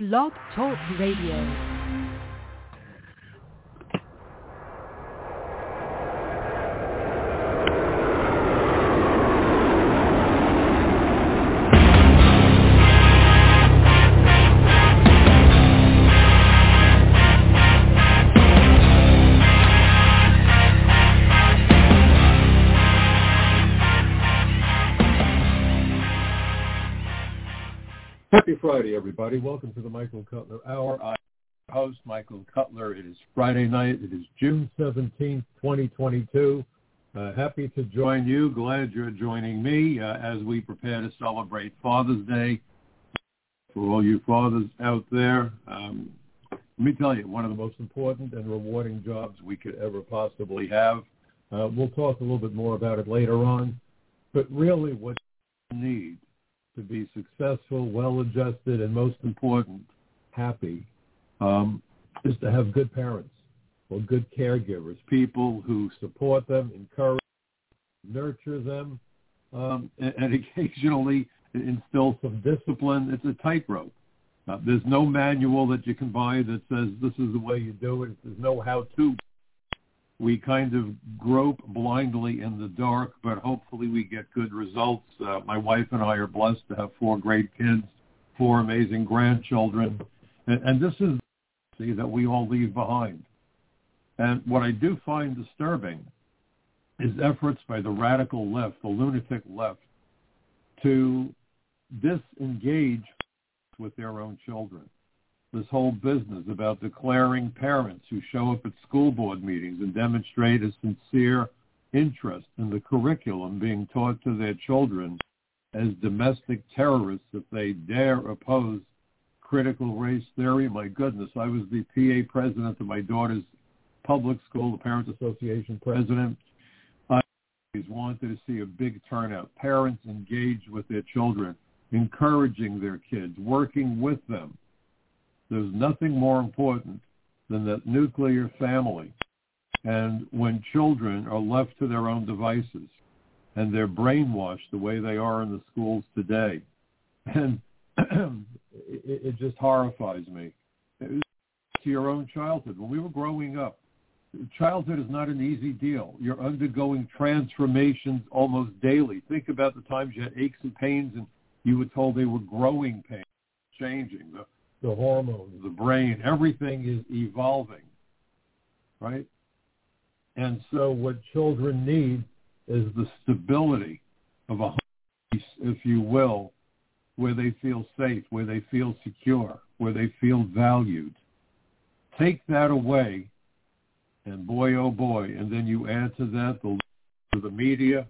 Blog Talk Radio. Friday, everybody. Welcome to the Michael Cutler Hour. I'm your host, Michael Cutler. It is Friday night. It is June 17th, 2022. Uh, happy to join you. Glad you're joining me uh, as we prepare to celebrate Father's Day. For all you fathers out there, um, let me tell you, one of the most important and rewarding jobs we could ever possibly have. Uh, we'll talk a little bit more about it later on. But really what you need to be successful, well-adjusted, and most important, happy, um, is to have good parents or good caregivers, people who support them, encourage, nurture them, um, and, and occasionally instill some discipline. It's a tightrope. Uh, there's no manual that you can buy that says this is the way you do it. There's no how-to we kind of grope blindly in the dark, but hopefully we get good results. Uh, my wife and I are blessed to have four great kids, four amazing grandchildren, and, and this is the that we all leave behind. And what I do find disturbing is efforts by the radical left, the lunatic left, to disengage with their own children this whole business about declaring parents who show up at school board meetings and demonstrate a sincere interest in the curriculum being taught to their children as domestic terrorists if they dare oppose critical race theory. My goodness, I was the PA president of my daughter's public school, the Parents Association president. I always wanted to see a big turnout. Parents engaged with their children, encouraging their kids, working with them there's nothing more important than that nuclear family. And when children are left to their own devices and they're brainwashed the way they are in the schools today, and it, just horrifies me. To your own childhood. When we were growing up, childhood is not an easy deal. You're undergoing transformations almost daily. Think about the times you had aches and pains and you were told they were growing pains, changing. The the hormones, the brain, everything is evolving, right? And so what children need is the stability of a home, if you will, where they feel safe, where they feel secure, where they feel valued. Take that away, and boy, oh boy, and then you add to that the, the media,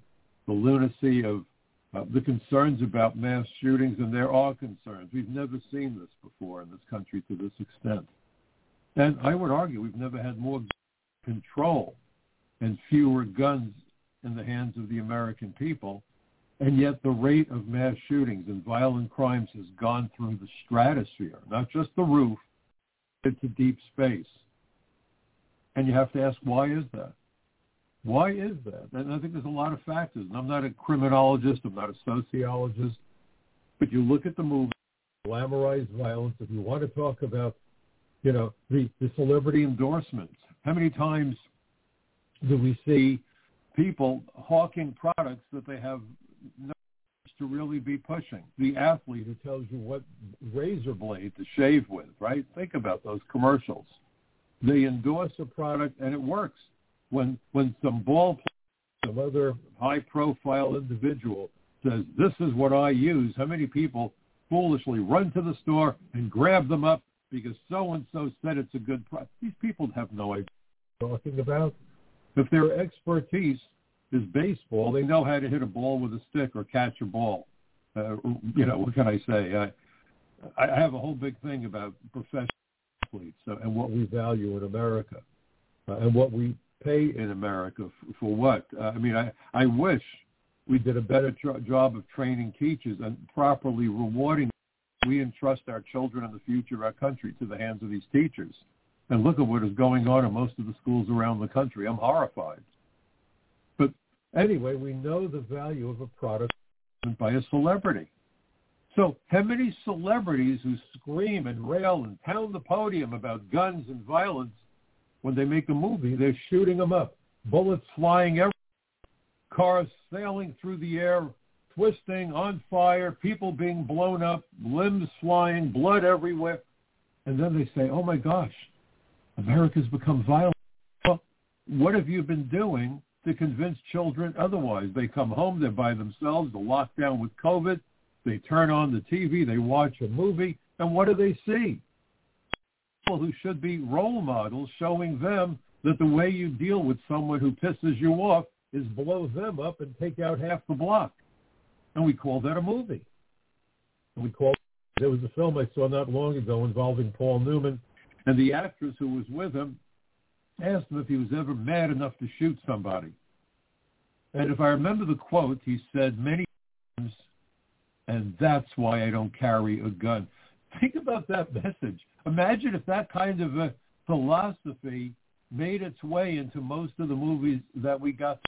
the lunacy of uh, the concerns about mass shootings, and there are concerns. We've never seen this before in this country to this extent. And I would argue we've never had more control and fewer guns in the hands of the American people. And yet the rate of mass shootings and violent crimes has gone through the stratosphere, not just the roof, into deep space. And you have to ask, why is that? Why is that? And I think there's a lot of factors. And I'm not a criminologist. I'm not a sociologist. But you look at the movie, glamorize violence. If you want to talk about, you know, the, the celebrity endorsements, how many times do we see people hawking products that they have no to really be pushing? The athlete who tells you what razor blade to shave with, right? Think about those commercials. They endorse a product and it works when when some ball some other high profile individual says this is what I use, how many people foolishly run to the store and grab them up because so and so said it's a good product? These people have no idea talking about. If their expertise is baseball, they know how to hit a ball with a stick or catch a ball. Uh, you know, what can I say? I, I have a whole big thing about professional athletes and what we value in America uh, and what we pay in America for, for what? Uh, I mean, I, I wish we did a better tr- job of training teachers and properly rewarding. We entrust our children and the future of our country to the hands of these teachers. And look at what is going on in most of the schools around the country. I'm horrified. But anyway, we know the value of a product by a celebrity. So how many celebrities who scream and rail and pound the podium about guns and violence, when they make a movie, they're shooting them up. Bullets flying everywhere, cars sailing through the air, twisting, on fire, people being blown up, limbs flying, blood everywhere. And then they say, oh my gosh, America's become violent. Well, what have you been doing to convince children otherwise? They come home, they're by themselves, they're locked down with COVID. They turn on the TV, they watch a movie, and what do they see? People who should be role models showing them that the way you deal with someone who pisses you off is blow them up and take out half the block. And we call that a movie. And we call there was a film I saw not long ago involving Paul Newman and the actress who was with him asked him if he was ever mad enough to shoot somebody. And if I remember the quote, he said many times, and that's why I don't carry a gun. Think about that message. Imagine if that kind of a philosophy made its way into most of the movies that we got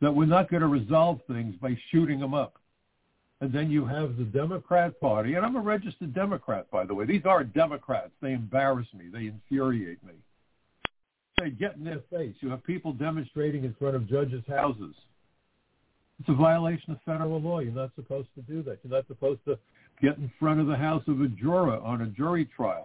that we're not going to resolve things by shooting them up. And then you have the Democrat Party, and I'm a registered Democrat, by the way. These are Democrats. They embarrass me. They infuriate me. They get in their face. You have people demonstrating in front of judges' houses. It's a violation of federal law. You're not supposed to do that. You're not supposed to get in front of the house of a juror on a jury trial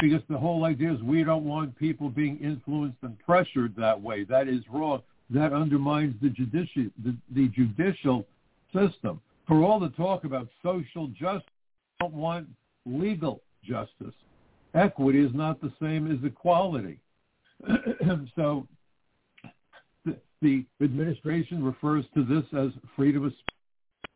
because the whole idea is we don't want people being influenced and pressured that way. That is wrong. That undermines the judicial the, the judicial system. For all the talk about social justice, we don't want legal justice. Equity is not the same as equality. so the, the administration refers to this as freedom of speech.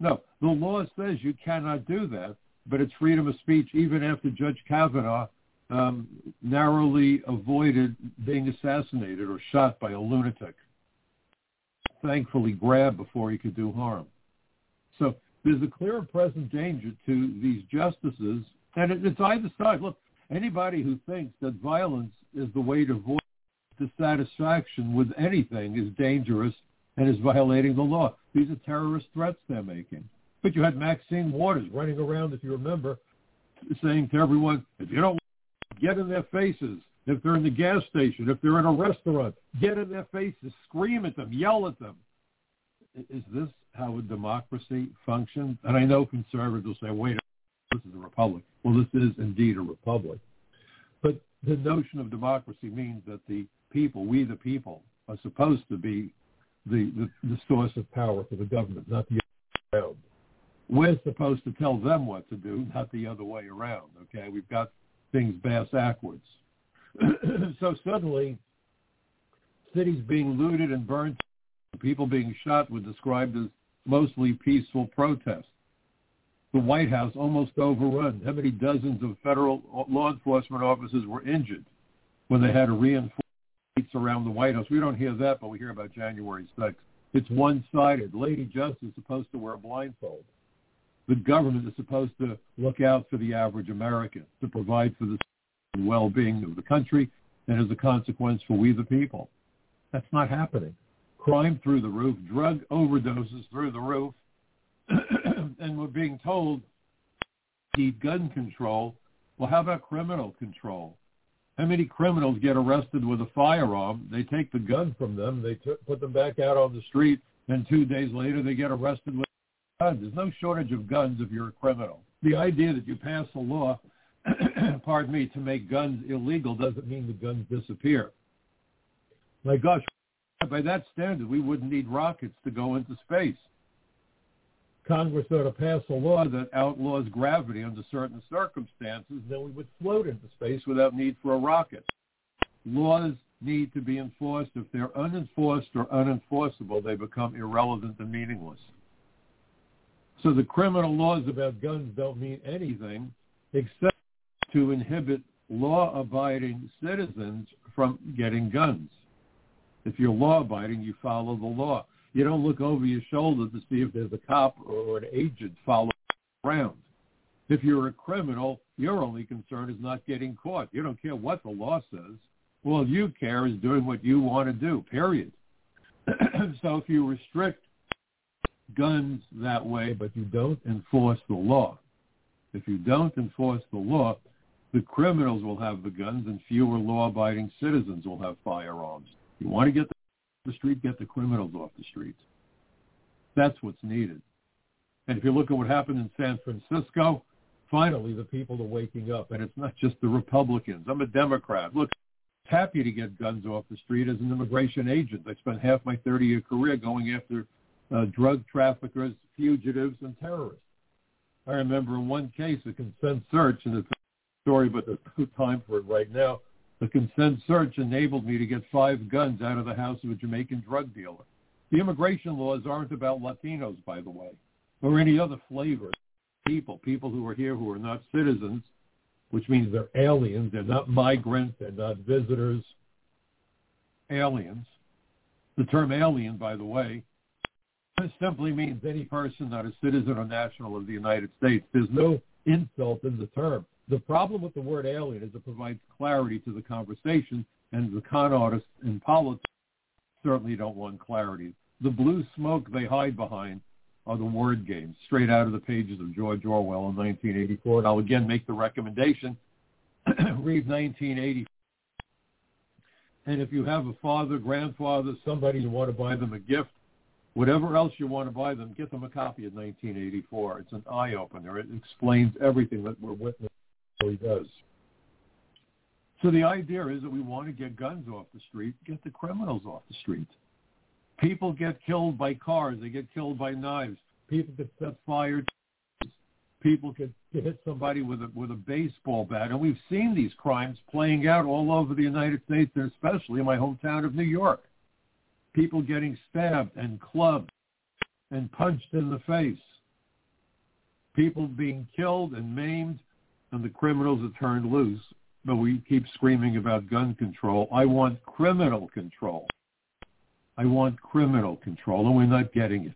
No, the law says you cannot do that, but it's freedom of speech even after Judge Kavanaugh um, narrowly avoided being assassinated or shot by a lunatic. Thankfully grabbed before he could do harm. So there's a clear and present danger to these justices, and it's either side. Look, anybody who thinks that violence is the way to avoid dissatisfaction with anything is dangerous and is violating the law. These are terrorist threats they're making. But you had Maxine Waters running around, if you remember, saying to everyone, if you don't get in their faces. If they're in the gas station, if they're in a restaurant, get in their faces, scream at them, yell at them. Is this how a democracy functions? And I know conservatives will say, wait, this is a republic. Well, this is indeed a republic. But the notion of democracy means that the people, we the people, are supposed to be the, the, the source of power for the government, not the other way around. We're supposed to tell them what to do, not the other way around. Okay, we've got things bass backwards. so suddenly, cities being looted and burned, people being shot were described as mostly peaceful protests. The White House almost overrun. How many dozens of federal law enforcement officers were injured when they had to reinforce around the White House? We don't hear that, but we hear about January 6th. It's one-sided. Lady Justice is supposed to wear a blindfold the government is supposed to look out for the average American, to provide for the well-being of the country, and as a consequence for we the people. That's not happening. Crime through the roof, drug overdoses through the roof, and we're being told need gun control. Well, how about criminal control? How many criminals get arrested with a firearm? They take the gun from them, they t- put them back out on the street, and two days later they get arrested with guns. There's no shortage of guns if you're a criminal. The idea that you pass a law, pardon me, to make guns illegal doesn't mean the guns disappear. My gosh, by that standard, we wouldn't need rockets to go into space. Congress ought to pass a law that outlaws gravity under certain circumstances, then we would float into space without need for a rocket. Laws need to be enforced. If they're unenforced or unenforceable, they become irrelevant and meaningless. So the criminal laws about guns don't mean anything except to inhibit law-abiding citizens from getting guns. If you're law-abiding, you follow the law. You don't look over your shoulder to see if there's a cop or an agent following around. If you're a criminal, your only concern is not getting caught. You don't care what the law says. All you care is doing what you want to do, period. so if you restrict guns that way, but you don't enforce the law. If you don't enforce the law, the criminals will have the guns and fewer law-abiding citizens will have firearms. You want to get the street, get the criminals off the streets. That's what's needed. And if you look at what happened in San Francisco, finally the people are waking up. And it's not just the Republicans. I'm a Democrat. Look, happy to get guns off the street as an immigration agent. I spent half my 30-year career going after uh, drug traffickers, fugitives, and terrorists. I remember in one case, a consent search, and it's a story, but there's no time for it right now. The consent search enabled me to get five guns out of the house of a Jamaican drug dealer. The immigration laws aren't about Latinos, by the way, or any other flavor. People, people who are here who are not citizens, which means they're aliens. They're not migrants. They're not visitors. Aliens. The term alien, by the way, simply means any person not a citizen or national of the United States. There's no insult in the term. The problem with the word alien is it provides clarity to the conversation, and the con artists in politics certainly don't want clarity. The blue smoke they hide behind are the word games, straight out of the pages of George Orwell in 1984. And I'll again make the recommendation, read 1984. And if you have a father, grandfather, somebody you want to buy them a gift, whatever else you want to buy them, get them a copy of 1984. It's an eye-opener. It explains everything that we're witnessing. So he does. So the idea is that we want to get guns off the street, get the criminals off the street. People get killed by cars. They get killed by knives. People get set fire. People get hit somebody with a with a baseball bat, and we've seen these crimes playing out all over the United States, and especially in my hometown of New York. People getting stabbed and clubbed and punched in the face. People being killed and maimed, and the criminals are turned loose. But we keep screaming about gun control. I want criminal control. I want criminal control, and we're not getting it.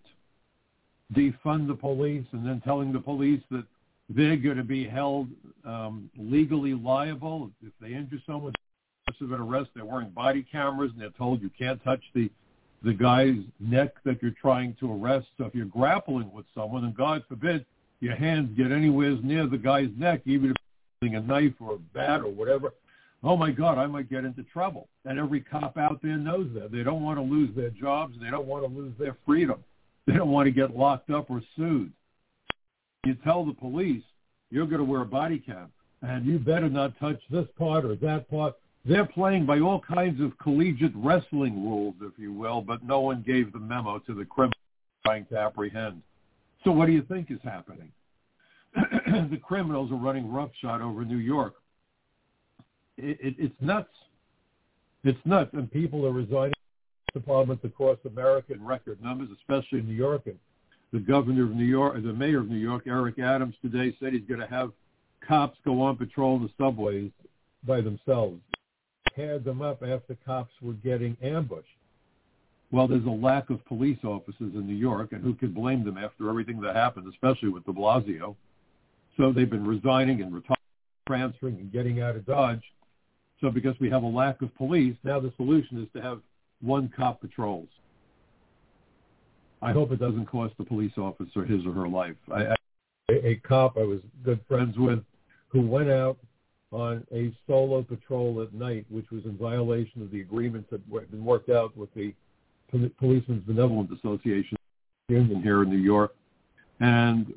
Defund the police and then telling the police that they're going to be held um, legally liable if they injure someone. Of an arrest, they're wearing body cameras, and they're told you can't touch the the guy's neck that you're trying to arrest. So if you're grappling with someone, and God forbid your hands get anywhere near the guy's neck, even if using a knife or a bat or whatever, oh my God, I might get into trouble. And every cop out there knows that. They don't want to lose their jobs. They don't want to lose their freedom. They don't want to get locked up or sued. You tell the police, you're going to wear a body cam and you better not touch this part or that part. They're playing by all kinds of collegiate wrestling rules, if you will, but no one gave the memo to the criminal trying to apprehend. So what do you think is happening? the criminals are running roughshod over New York it, it, it's nuts. It's nuts, and people are resigning departments across America in record numbers, especially in New York. And the governor of New York, the mayor of New York, Eric Adams, today said he's going to have cops go on patrol in the subways by themselves. Had them up after cops were getting ambushed. Well, there's a lack of police officers in New York, and who can blame them after everything that happened, especially with de Blasio? So they've been resigning and retiring, transferring and getting out of Dodge. So because we have a lack of police, now the solution is to have one cop patrols. I hope it doesn't cost the police officer his or her life. A cop I was good friends with who went out on a solo patrol at night, which was in violation of the agreements that had been worked out with the Policemen's Benevolent Association union here in New York. And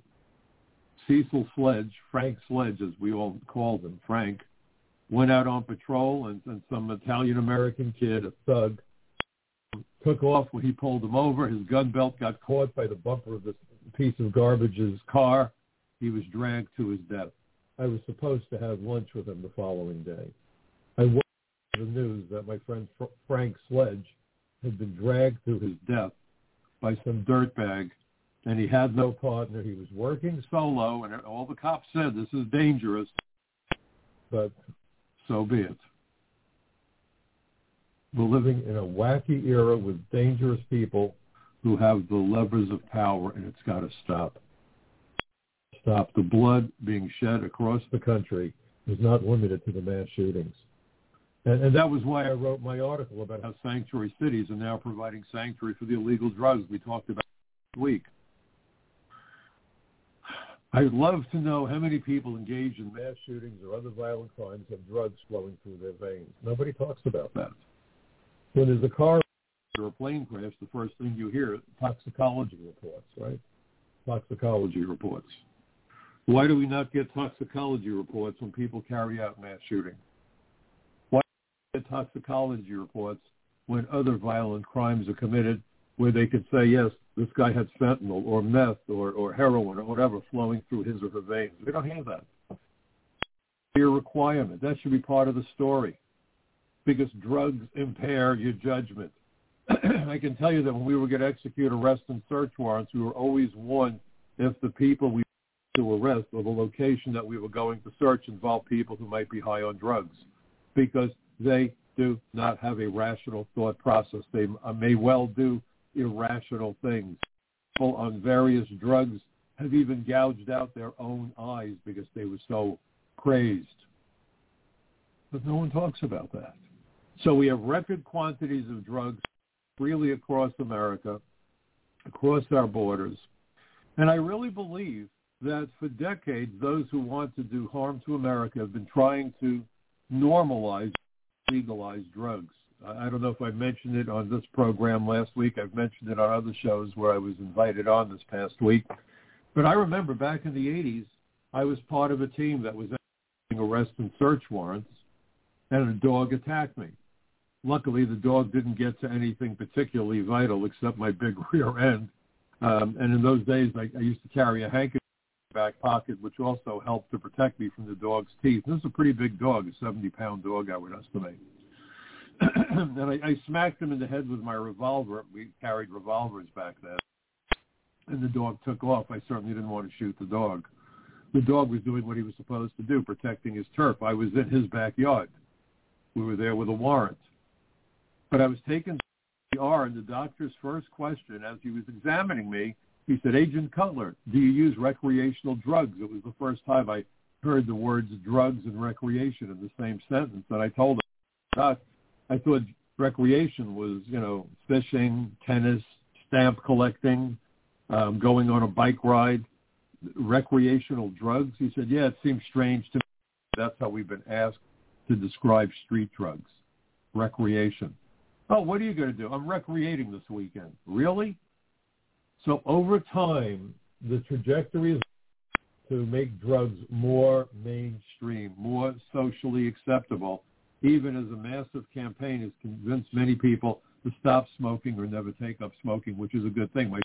Cecil Sledge, Frank Sledge, as we all called him, Frank, went out on patrol, and, and some Italian American kid, a thug, took off when he pulled him over. His gun belt got caught by the bumper of this piece of garbage's car. He was dragged to his death. I was supposed to have lunch with him the following day. I woke the news that my friend Fr- Frank Sledge had been dragged to his death by some dirtbag, and he had no partner. He was working solo, and all the cops said, this is dangerous. But so be it. We're living in a wacky era with dangerous people who have the levers of power, and it's got to stop. Stop. The blood being shed across the country is not limited to the mass shootings. And, and that was why I wrote my article about how sanctuary cities are now providing sanctuary for the illegal drugs we talked about last week. I'd love to know how many people engaged in mass shootings or other violent crimes have drugs flowing through their veins. Nobody talks about that. When there's a car or a plane crash, the first thing you hear toxicology reports, right? Toxicology reports. Why do we not get toxicology reports when people carry out mass shooting? Toxicology reports when other violent crimes are committed where they could say, yes, this guy had fentanyl or meth or, or heroin or whatever flowing through his or her veins. We don't have that. A requirement. That should be part of the story because drugs impair your judgment. I can tell you that when we were going to execute arrest and search warrants, we were always warned if the people we to arrest or the location that we were going to search involved people who might be high on drugs because they do not have a rational thought process. They uh, may well do irrational things. People on various drugs have even gouged out their own eyes because they were so crazed. But no one talks about that. So we have record quantities of drugs freely across America, across our borders. And I really believe that for decades, those who want to do harm to America have been trying to normalize, legalize drugs. I don't know if I mentioned it on this program last week. I've mentioned it on other shows where I was invited on this past week. But I remember back in the 80s, I was part of a team that was arrest and search warrants, and a dog attacked me. Luckily, the dog didn't get to anything particularly vital except my big rear end. Um, and in those days, I, I used to carry a handkerchief back pocket, which also helped to protect me from the dog's teeth. This is a pretty big dog, a 70-pound dog, I would estimate. and I, I smacked him in the head with my revolver. We carried revolvers back then. And the dog took off. I certainly didn't want to shoot the dog. The dog was doing what he was supposed to do, protecting his turf. I was in his backyard. We were there with a warrant. But I was taken to the ER, and the doctor's first question as he was examining me, he said, Agent Cutler, do you use recreational drugs? It was the first time I heard the words drugs and recreation in the same sentence. And I told him, Doc, I thought recreation was, you know, fishing, tennis, stamp collecting, um, going on a bike ride, recreational drugs. He said, yeah, it seems strange to me. That's how we've been asked to describe street drugs, recreation. Oh, what are you going to do? I'm recreating this weekend. Really? So over time, the trajectory is to make drugs more mainstream, more socially acceptable even as a massive campaign has convinced many people to stop smoking or never take up smoking, which is a good thing. My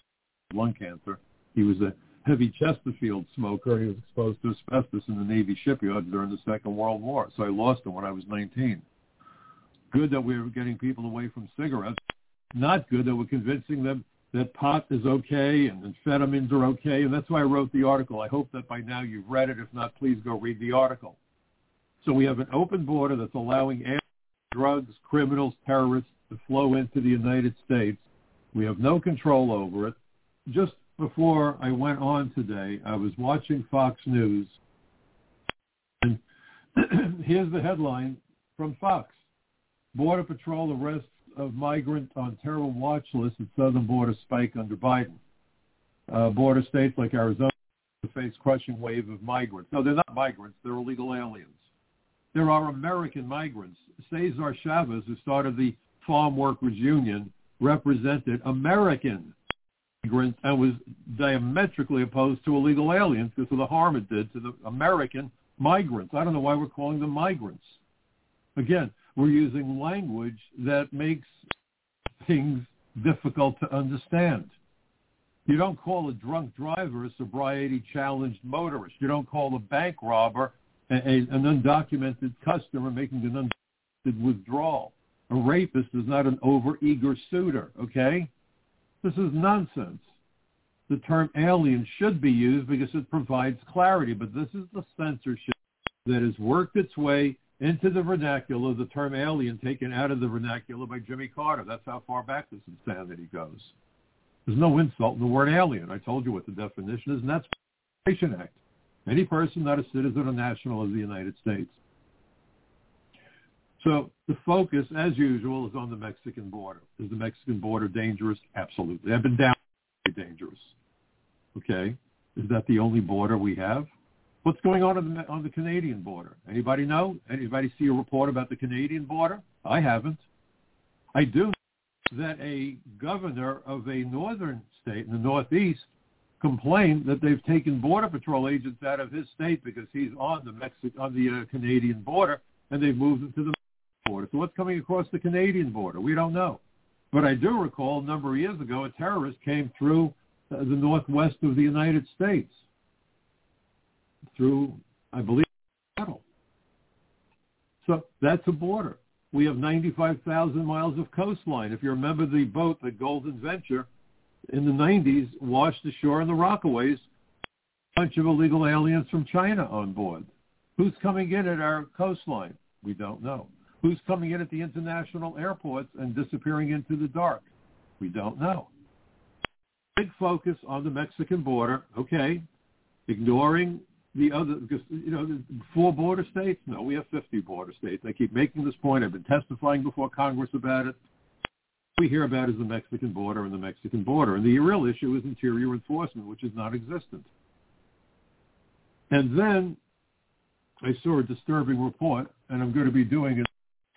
lung cancer. He was a heavy Chesterfield smoker. He was exposed to asbestos in the Navy shipyard during the Second World War. So I lost him when I was 19. Good that we were getting people away from cigarettes. Not good that we're convincing them that pot is okay and amphetamines are okay. And that's why I wrote the article. I hope that by now you've read it. If not, please go read the article. So we have an open border that's allowing drugs, criminals, terrorists to flow into the United States. We have no control over it. Just before I went on today, I was watching Fox News, and here's the headline from Fox. Border Patrol arrests of migrant on terror watch list at southern border spike under Biden. Uh, border states like Arizona face crushing wave of migrants. No, they're not migrants. They're illegal aliens. There are American migrants. Cesar Chavez, who started the Farm Workers Union, represented American migrants and was diametrically opposed to illegal aliens because of the harm it did to the American migrants. I don't know why we're calling them migrants. Again, we're using language that makes things difficult to understand. You don't call a drunk driver a sobriety challenged motorist. You don't call a bank robber a, an undocumented customer making an undocumented withdrawal. A rapist is not an over-eager suitor, okay? This is nonsense. The term alien should be used because it provides clarity, but this is the censorship that has worked its way into the vernacular, the term alien taken out of the vernacular by Jimmy Carter. That's how far back this insanity goes. There's no insult in the word alien. I told you what the definition is, and that's the Act. Any person not a citizen or national of the United States. So the focus, as usual, is on the Mexican border. Is the Mexican border dangerous? Absolutely. I've been down dangerous. Okay. Is that the only border we have? What's going on on the, on the Canadian border? Anybody know? Anybody see a report about the Canadian border? I haven't. I do that a governor of a northern state in the Northeast complained that they've taken border patrol agents out of his state because he's on the Mexican on the uh, Canadian border, and they've moved him to the border. So what's coming across the Canadian border? We don't know. But I do recall a number of years ago, a terrorist came through uh, the northwest of the United States through, I believe, Seattle. So that's a border. We have 95,000 miles of coastline. If you remember the boat, the Golden Venture, in the 90s, washed ashore in the Rockaways, a bunch of illegal aliens from China on board. Who's coming in at our coastline? We don't know. Who's coming in at the international airports and disappearing into the dark? We don't know. Big focus on the Mexican border. Okay, ignoring the other because you know four border states. No, we have 50 border states. I keep making this point. I've been testifying before Congress about it. We hear about is the Mexican border and the Mexican border, and the real issue is interior enforcement, which is non-existent. And then I saw a disturbing report, and I'm going to be doing it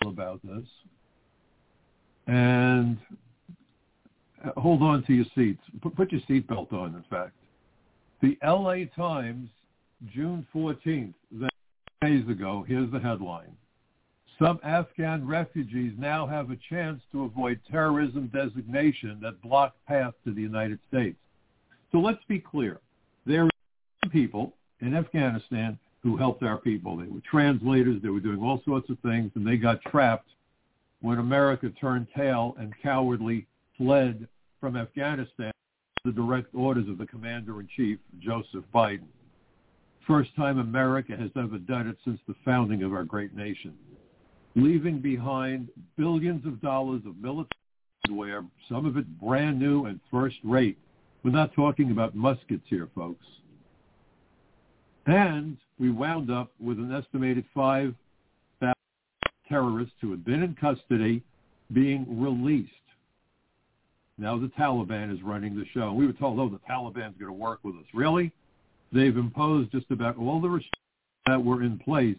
about this. And uh, hold on to your seats. Put your seatbelt on, in fact. The LA Times June 14th, days ago, here's the headline. Some Afghan refugees now have a chance to avoid terrorism designation that blocked path to the United States. So let's be clear. There are people in Afghanistan who helped our people. They were translators. They were doing all sorts of things, and they got trapped when America turned tail and cowardly fled from Afghanistan the direct orders of the commander-in-chief, Joseph Biden first time America has ever done it since the founding of our great nation, leaving behind billions of dollars of military hardware, some of it brand new and first rate. We're not talking about muskets here, folks. And we wound up with an estimated 5,000 terrorists who had been in custody being released. Now the Taliban is running the show. We were told, oh, the Taliban's going to work with us. Really? They've imposed just about all the restrictions that were in place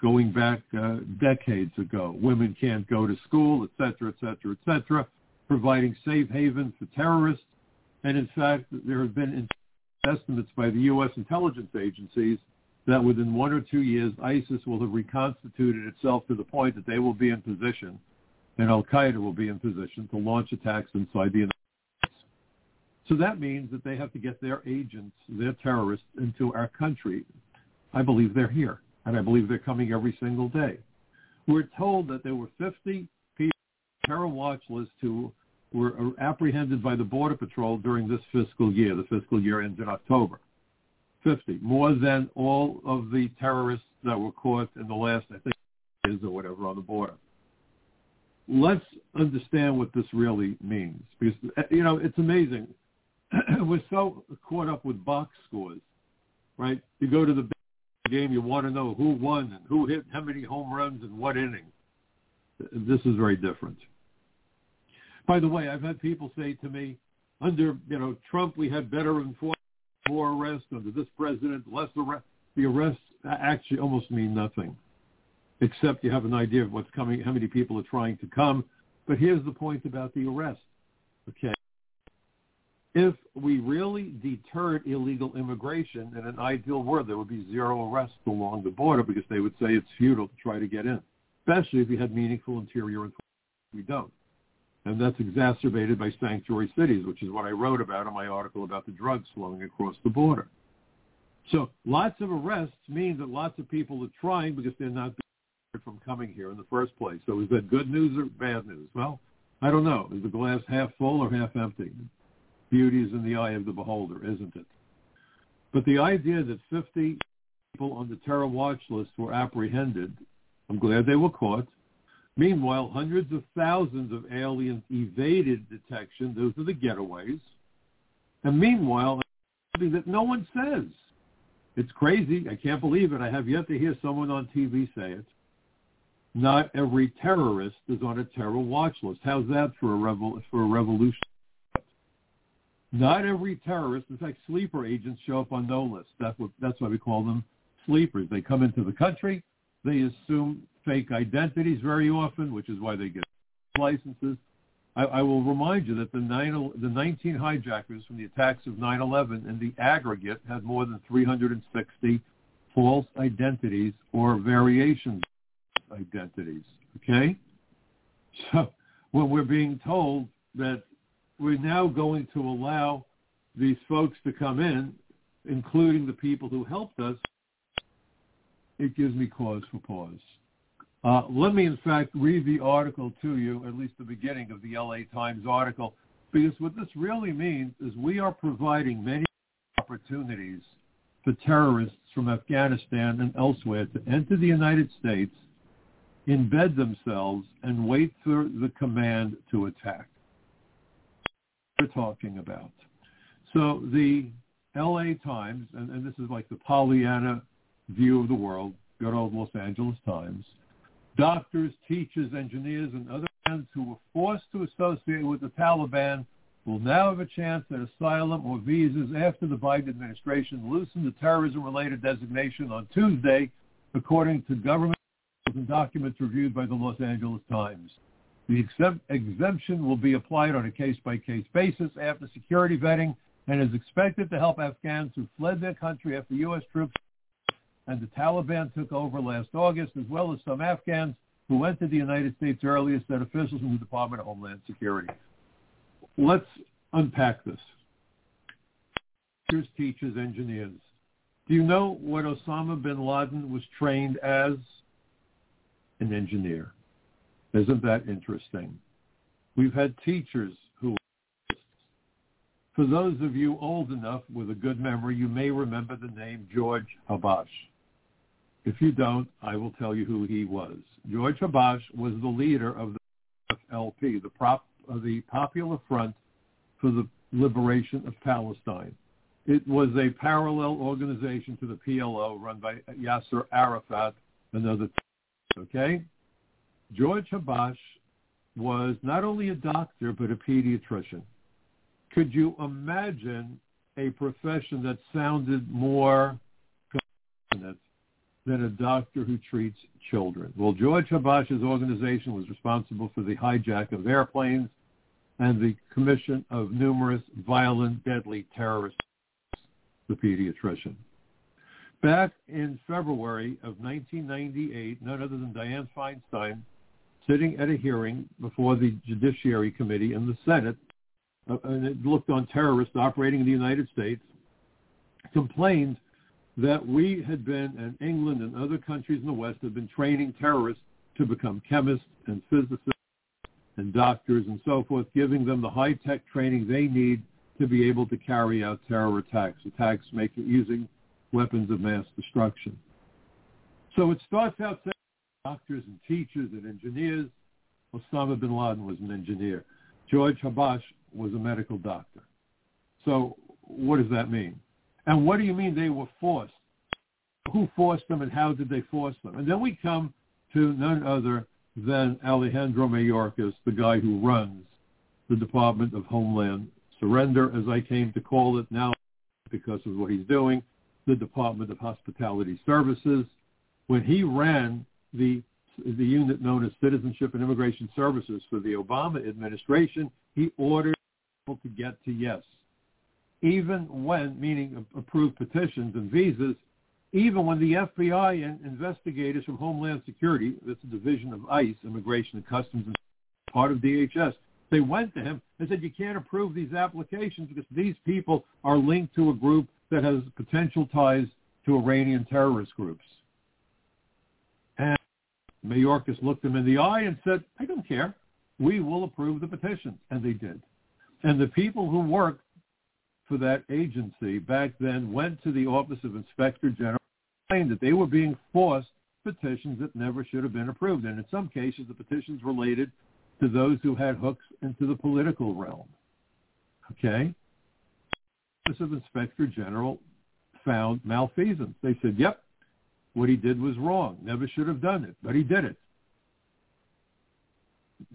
going back uh, decades ago. Women can't go to school, et cetera, et cetera, et cetera, providing safe havens for terrorists. And in fact, there have been estimates by the U.S. intelligence agencies that within one or two years, ISIS will have reconstituted itself to the point that they will be in position and Al-Qaeda will be in position to launch attacks inside the United so that means that they have to get their agents, their terrorists, into our country. I believe they're here, and I believe they're coming every single day. We're told that there were 50 people on terror watch list who were apprehended by the Border Patrol during this fiscal year. The fiscal year ends in October. 50, more than all of the terrorists that were caught in the last, I think, years or whatever on the border. Let's understand what this really means because, you know, it's amazing we're so caught up with box scores, right? You go to the game, you want to know who won and who hit how many home runs and what inning. This is very different. By the way, I've had people say to me, under you know Trump, we had better enforcement, more arrests. Under this president, less arrests. The arrests actually almost mean nothing, except you have an idea of what's coming, how many people are trying to come. But here's the point about the arrest. Okay, if we really deterred illegal immigration, in an ideal world, there would be zero arrests along the border because they would say it's futile to try to get in, especially if you had meaningful interior enforcement. We don't. And that's exacerbated by sanctuary cities, which is what I wrote about in my article about the drugs flowing across the border. So lots of arrests mean that lots of people are trying because they're not deterred from coming here in the first place. So is that good news or bad news? Well, I don't know. Is the glass half full or half empty? Beauty is in the eye of the beholder, isn't it? But the idea that 50 people on the terror watch list were apprehended, I'm glad they were caught. Meanwhile, hundreds of thousands of aliens evaded detection. Those are the getaways. And meanwhile, something that no one says. It's crazy. I can't believe it. I have yet to hear someone on TV say it. Not every terrorist is on a terror watch list. How's that for a revol- for a revolution? Not every terrorist, in fact, sleeper agents show up on no list. That's what that's why we call them sleepers. They come into the country, they assume fake identities very often, which is why they get licenses. I, I will remind you that the, nine, the 19 hijackers from the attacks of 9/11 in the aggregate had more than 360 false identities or variations identities. Okay, so when we're being told that we're now going to allow these folks to come in, including the people who helped us, it gives me cause for pause. Uh, let me, in fact, read the article to you, at least the beginning of the LA Times article, because what this really means is we are providing many opportunities for terrorists from Afghanistan and elsewhere to enter the United States, embed themselves, and wait for the command to attack. We're talking about. So the LA Times, and, and this is like the Pollyanna view of the world, good old Los Angeles Times, doctors, teachers, engineers, and other friends who were forced to associate with the Taliban will now have a chance at asylum or visas after the Biden administration loosened the terrorism-related designation on Tuesday, according to government documents reviewed by the Los Angeles Times. The exemption will be applied on a case-by-case basis after security vetting and is expected to help Afghans who fled their country after U.S. troops and the Taliban took over last August, as well as some Afghans who went to the United States earlier, said officials in the Department of Homeland Security. Let's unpack this. Teachers, teachers, engineers. Do you know what Osama bin Laden was trained as? An engineer. Isn't that interesting? We've had teachers who for those of you old enough with a good memory, you may remember the name George Habash. If you don't, I will tell you who he was. George Habash was the leader of the FLP, the, prop, uh, the Popular Front for the Liberation of Palestine. It was a parallel organization to the PLO run by Yasser Arafat, another. Okay? George Habash was not only a doctor, but a pediatrician. Could you imagine a profession that sounded more than a doctor who treats children. Well, George Habash's organization was responsible for the hijack of airplanes and the commission of numerous violent, deadly terrorist the pediatrician. Back in February of 1998, none other than Dianne Feinstein, sitting at a hearing before the Judiciary Committee in the Senate, uh, and it looked on terrorists operating in the United States, complained that we had been, and England and other countries in the West had been training terrorists to become chemists and physicists and doctors and so forth, giving them the high-tech training they need to be able to carry out terror attacks, attacks making, using weapons of mass destruction. So it starts out saying doctors and teachers and engineers. Osama bin Laden was an engineer. George Habash was a medical doctor. So what does that mean? And what do you mean they were forced? Who forced them and how did they force them? And then we come to none other than Alejandro Mayorkas, the guy who runs the Department of Homeland Surrender, as I came to call it now because of what he's doing, the Department of Hospitality Services. When he ran the the unit known as Citizenship and Immigration Services for the Obama administration, he ordered people to get to yes even when, meaning approved petitions and visas, even when the FBI and investigators from Homeland Security, that's a division of ICE, Immigration and Customs, and part of DHS, they went to him and said, you can't approve these applications because these people are linked to a group that has potential ties to Iranian terrorist groups. And Mayorkas looked him in the eye and said, I don't care. We will approve the petitions. And they did. And the people who worked for that agency back then went to the Office of Inspector General saying that they were being forced petitions that never should have been approved. And in some cases, the petitions related to those who had hooks into the political realm. Okay? Office of Inspector General found malfeasance. They said, yep, what he did was wrong. Never should have done it, but he did it.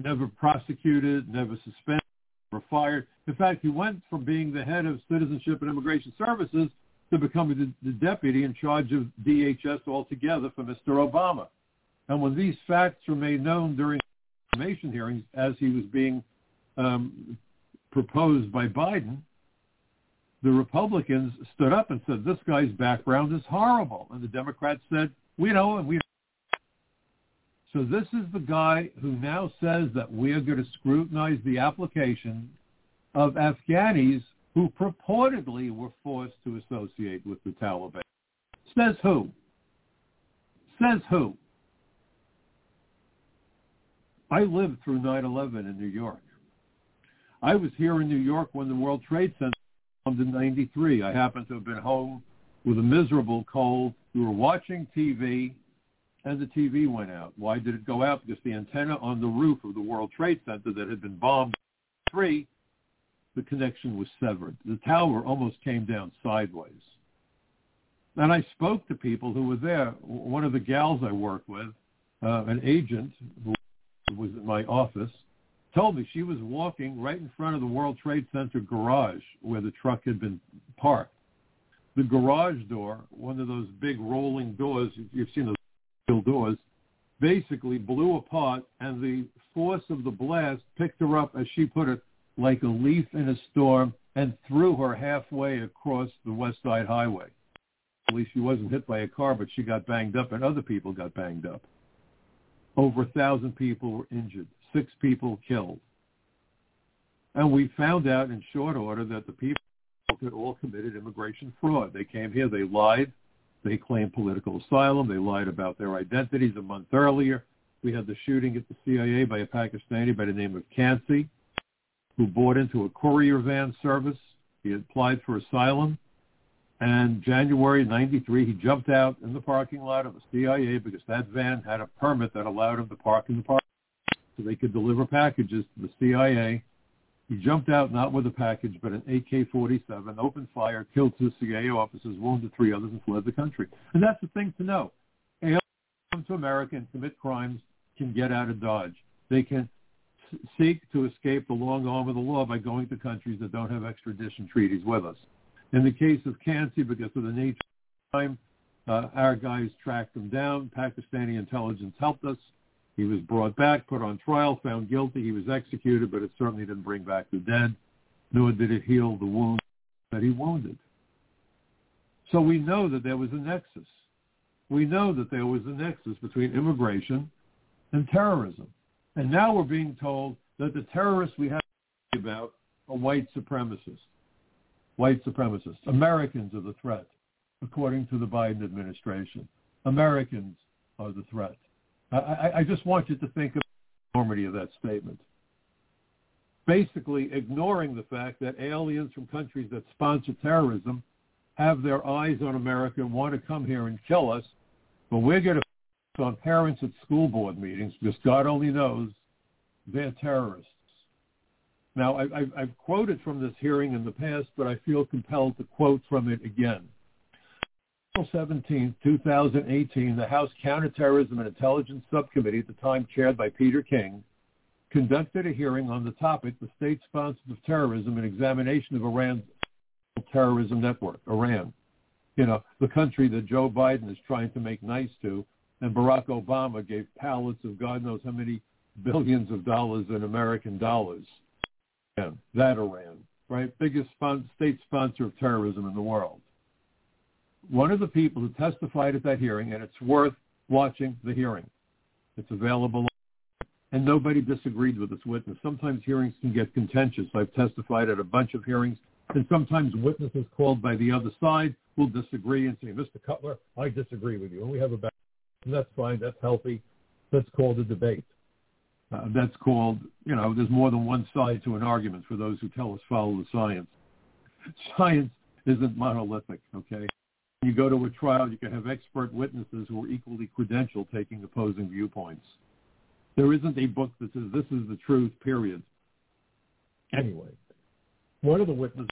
Never prosecuted, never suspended were fired. In fact, he went from being the head of Citizenship and Immigration Services to becoming the, the deputy in charge of DHS altogether for Mr. Obama. And when these facts were made known during information hearings as he was being um, proposed by Biden, the Republicans stood up and said, this guy's background is horrible. And the Democrats said, we know and We so this is the guy who now says that we are going to scrutinize the application of Afghanis who purportedly were forced to associate with the Taliban. Says who? Says who? I lived through 9-11 in New York. I was here in New York when the World Trade Center in 93. I happened to have been home with a miserable cold. We were watching TV and the TV went out. Why did it go out? Because the antenna on the roof of the World Trade Center that had been bombed three, the connection was severed. The tower almost came down sideways. And I spoke to people who were there. One of the gals I worked with, uh, an agent who was in my office, told me she was walking right in front of the World Trade Center garage where the truck had been parked. The garage door, one of those big rolling doors, you've seen those steel doors, basically blew apart, and the force of the blast picked her up, as she put it, like a leaf in a storm, and threw her halfway across the West Side Highway. At least she wasn't hit by a car, but she got banged up, and other people got banged up. Over a thousand people were injured, six people killed. And we found out in short order that the people had all committed immigration fraud. They came here, they lied, they claimed political asylum. They lied about their identities a month earlier. We had the shooting at the CIA by a Pakistani by the name of Kansi, who bought into a courier van service. He applied for asylum. And January 93, he jumped out in the parking lot of the CIA because that van had a permit that allowed him to park in the park so they could deliver packages to the CIA he jumped out not with a package, but an AK-47, opened fire, killed two CIA officers, wounded three others, and fled the country. And that's the thing to know. Aliens come to America and commit crimes can get out of Dodge. They can seek to escape the long arm of the law by going to countries that don't have extradition treaties with us. In the case of Kansi, because of the nature of the crime, uh, our guys tracked them down. Pakistani intelligence helped us. He was brought back, put on trial, found guilty. He was executed, but it certainly didn't bring back the dead, nor did it heal the wound that he wounded. So we know that there was a nexus. We know that there was a nexus between immigration and terrorism. And now we're being told that the terrorists we have about are white supremacists. White supremacists. Americans are the threat, according to the Biden administration. Americans are the threat. I, I just want you to think of the enormity of that statement. Basically ignoring the fact that aliens from countries that sponsor terrorism have their eyes on America and want to come here and kill us, but we're going to on parents at school board meetings because God only knows they're terrorists. Now, I, I've quoted from this hearing in the past, but I feel compelled to quote from it again. April 17, 2018, the House Counterterrorism and Intelligence Subcommittee, at the time chaired by Peter King, conducted a hearing on the topic, the state sponsors of terrorism, and examination of Iran's terrorism network, Iran. You know, the country that Joe Biden is trying to make nice to, and Barack Obama gave pallets of God knows how many billions of dollars in American dollars. Yeah, that Iran, right? Biggest state sponsor of terrorism in the world one of the people who testified at that hearing, and it's worth watching the hearing. It's available, and nobody disagreed with this witness. Sometimes hearings can get contentious. I've testified at a bunch of hearings, and sometimes witnesses called by the other side will disagree and say, Mr. Cutler, I disagree with you. And we have a back, and that's fine. That's healthy. That's called a debate. Uh, that's called, you know, there's more than one side to an argument for those who tell us follow the science. Science isn't monolithic, okay? You go to a trial, you can have expert witnesses who are equally credentialed taking opposing viewpoints. There isn't a book that says this is the truth, period. Anyway, one of the witnesses,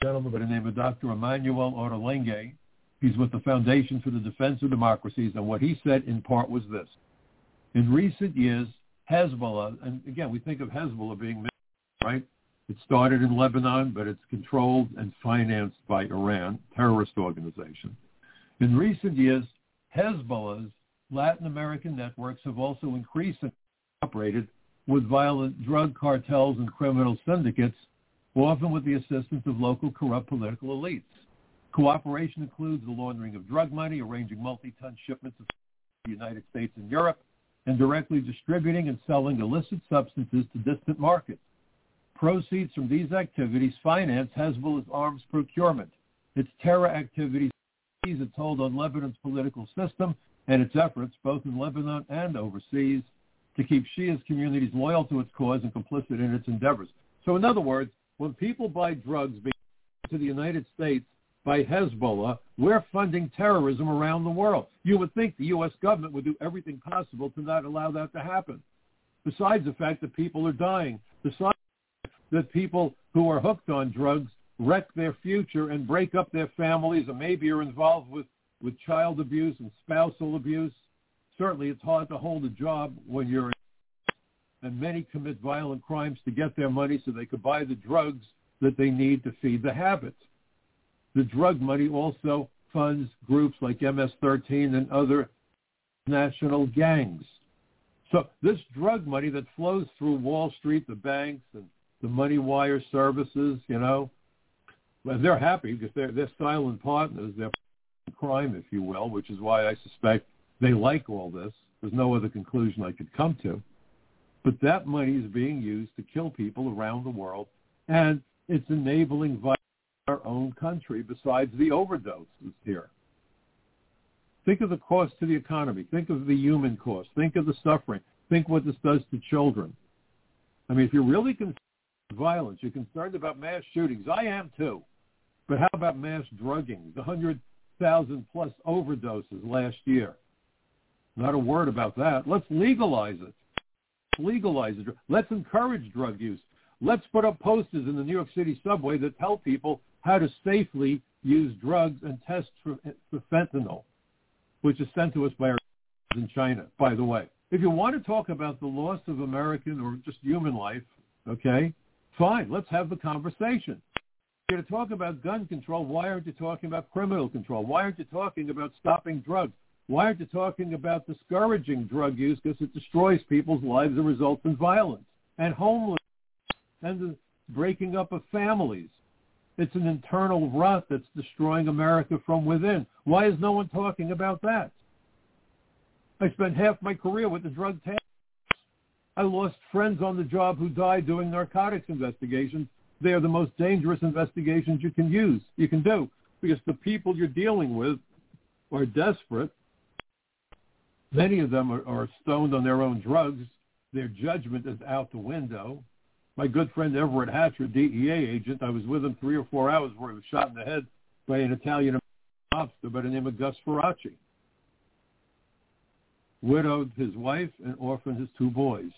a gentleman by the name of Dr. Emmanuel Ottolenghi, he's with the Foundation for the Defense of Democracies, and what he said in part was this. In recent years, Hezbollah, and again, we think of Hezbollah being, right? It started in Lebanon, but it's controlled and financed by Iran, terrorist organization. In recent years, Hezbollah's Latin American networks have also increased and operated with violent drug cartels and criminal syndicates, often with the assistance of local corrupt political elites. Cooperation includes the laundering of drug money, arranging multi-ton shipments of the United States and Europe, and directly distributing and selling illicit substances to distant markets. Proceeds from these activities finance Hezbollah's arms procurement, its terror activities, its hold on Lebanon's political system, and its efforts, both in Lebanon and overseas, to keep Shia's communities loyal to its cause and complicit in its endeavors. So in other words, when people buy drugs being to the United States by Hezbollah, we're funding terrorism around the world. You would think the U.S. government would do everything possible to not allow that to happen. Besides the fact that people are dying, besides that people who are hooked on drugs wreck their future and break up their families and maybe are involved with, with child abuse and spousal abuse. Certainly it's hard to hold a job when you're in and many commit violent crimes to get their money so they could buy the drugs that they need to feed the habit. the drug money also funds groups like MS-13 and other national gangs. So this drug money that flows through Wall Street, the banks, and the money wire services, you know, well, they're happy because they're, they're silent partners. They're crime, if you will, which is why I suspect they like all this. There's no other conclusion I could come to. But that money is being used to kill people around the world, and it's enabling violence in our own country besides the overdoses here. Think of the cost to the economy. Think of the human cost. Think of the suffering. Think what this does to children. I mean, if you're really concerned violence, you're concerned about mass shootings. I am too. But how about mass drugging? The 100,000 plus overdoses last year. Not a word about that. Let's legalize it. Legalize it. Let's encourage drug use. Let's put up posters in the New York City subway that tell people how to safely use drugs and test for, for fentanyl, which is sent to us by our in China, by the way. If you want to talk about the loss of American or just human life, okay, fine, let's have the conversation. You're to talk about gun control. Why aren't you talking about criminal control? Why aren't you talking about stopping drugs? Why aren't you talking about discouraging drug use because it destroys people's lives and results in violence and homelessness and the breaking up of families? It's an internal rot that's destroying America from within. Why is no one talking about that? I spent half my career with the drug task. I lost friends on the job who died doing narcotics investigations. They are the most dangerous investigations you can use, you can do, because the people you're dealing with are desperate. Many of them are, are stoned on their own drugs. Their judgment is out the window my good friend Everett Hatcher, DEA agent, I was with him three or four hours where he was shot in the head by an Italian officer by the name of Gus Farace. Widowed his wife and orphaned his two boys.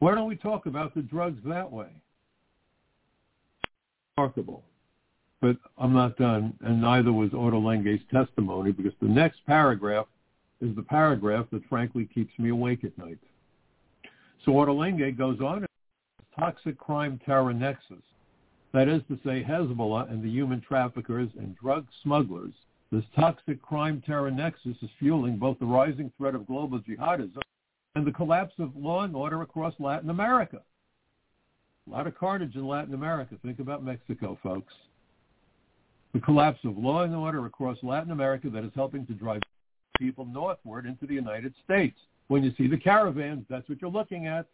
Why don't we talk about the drugs that way? Remarkable. But I'm not done, and neither was Ottolenghi's testimony because the next paragraph is the paragraph that frankly keeps me awake at night. So Ottolenghi goes on toxic crime terror nexus. That is to say, Hezbollah and the human traffickers and drug smugglers. This toxic crime terror nexus is fueling both the rising threat of global jihadism and the collapse of law and order across Latin America. A lot of carnage in Latin America. Think about Mexico, folks. The collapse of law and order across Latin America that is helping to drive people northward into the United States. When you see the caravans, that's what you're looking at.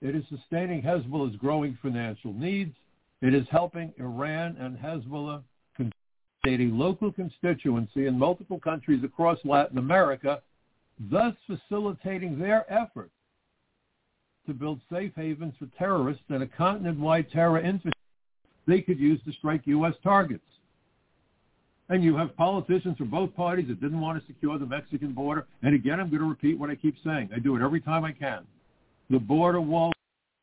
It is sustaining Hezbollah's growing financial needs. It is helping Iran and Hezbollah a local constituency in multiple countries across Latin America, thus facilitating their efforts to build safe havens for terrorists and a continent-wide terror infrastructure they could use to strike U.S. targets. And you have politicians from both parties that didn't want to secure the Mexican border. And again, I'm going to repeat what I keep saying. I do it every time I can. The border wall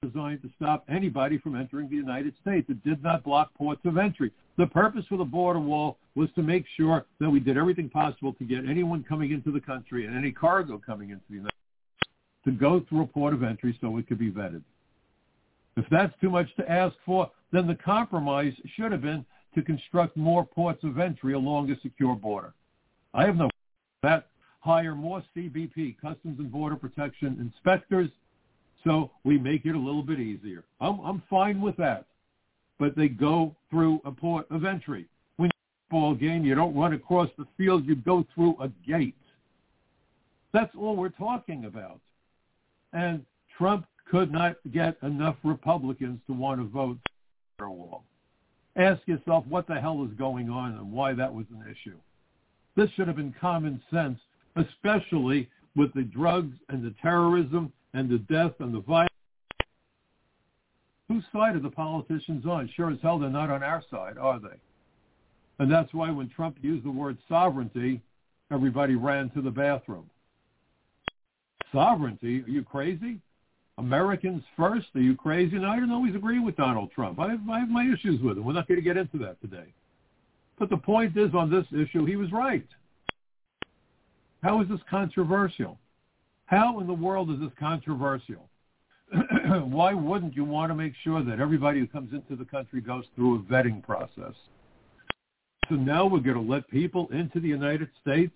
designed to stop anybody from entering the United States. It did not block ports of entry. The purpose for the border wall was to make sure that we did everything possible to get anyone coming into the country and any cargo coming into the United States to go through a port of entry so it could be vetted. If that's too much to ask for, then the compromise should have been to construct more ports of entry along a secure border. I have no that. Hire more CBP, Customs and Border Protection inspectors, so we make it a little bit easier. I'm, I'm fine with that. But they go through a port of entry. When you ball game, you don't run across the field, you go through a gate. That's all we're talking about. And Trump could not get enough Republicans to want to vote for wall. Ask yourself what the hell is going on and why that was an issue. This should have been common sense, especially with the drugs and the terrorism and the death and the violence. Whose side are the politicians on? Sure as hell they're not on our side, are they? And that's why when Trump used the word sovereignty, everybody ran to the bathroom. Sovereignty? Are you crazy? Americans first? Are you crazy? And I don't always agree with Donald Trump. I have, I have my issues with him. We're not going to get into that today. But the point is, on this issue, he was right. How is this controversial? How in the world is this controversial? Why wouldn't you want to make sure that everybody who comes into the country goes through a vetting process? So now we're going to let people into the United States,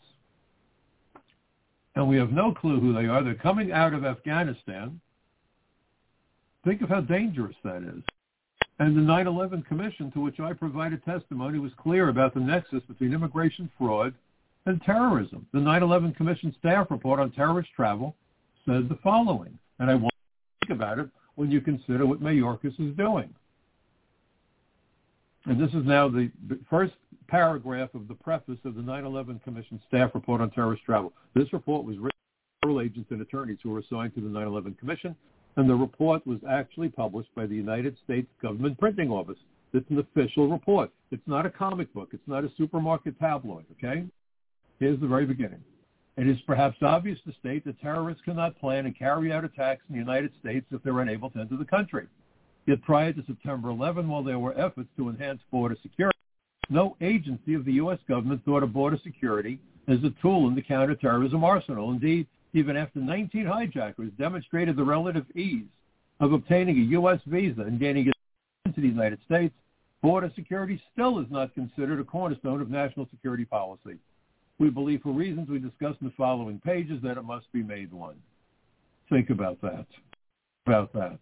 and we have no clue who they are. They're coming out of Afghanistan. Think of how dangerous that is. And the 9-11 Commission, to which I provided testimony, was clear about the nexus between immigration fraud and terrorism. The 9-11 Commission staff report on terrorist travel said the following, and I want you to think about it when you consider what Mayorkas is doing. And this is now the first paragraph of the preface of the 9-11 Commission staff report on terrorist travel. This report was written by federal agents and attorneys who were assigned to the 9-11 Commission and the report was actually published by the United States Government Printing Office. It's an official report. It's not a comic book. It's not a supermarket tabloid, okay? Here's the very beginning. It is perhaps obvious to state that terrorists cannot plan and carry out attacks in the United States if they're unable to enter the country. Yet prior to September 11, while there were efforts to enhance border security, no agency of the U.S. government thought of border security as a tool in the counterterrorism arsenal. Indeed, even after 19 hijackers demonstrated the relative ease of obtaining a U.S. visa and gaining into the United States, border security still is not considered a cornerstone of national security policy. We believe for reasons we discuss in the following pages that it must be made one. Think about that. About that.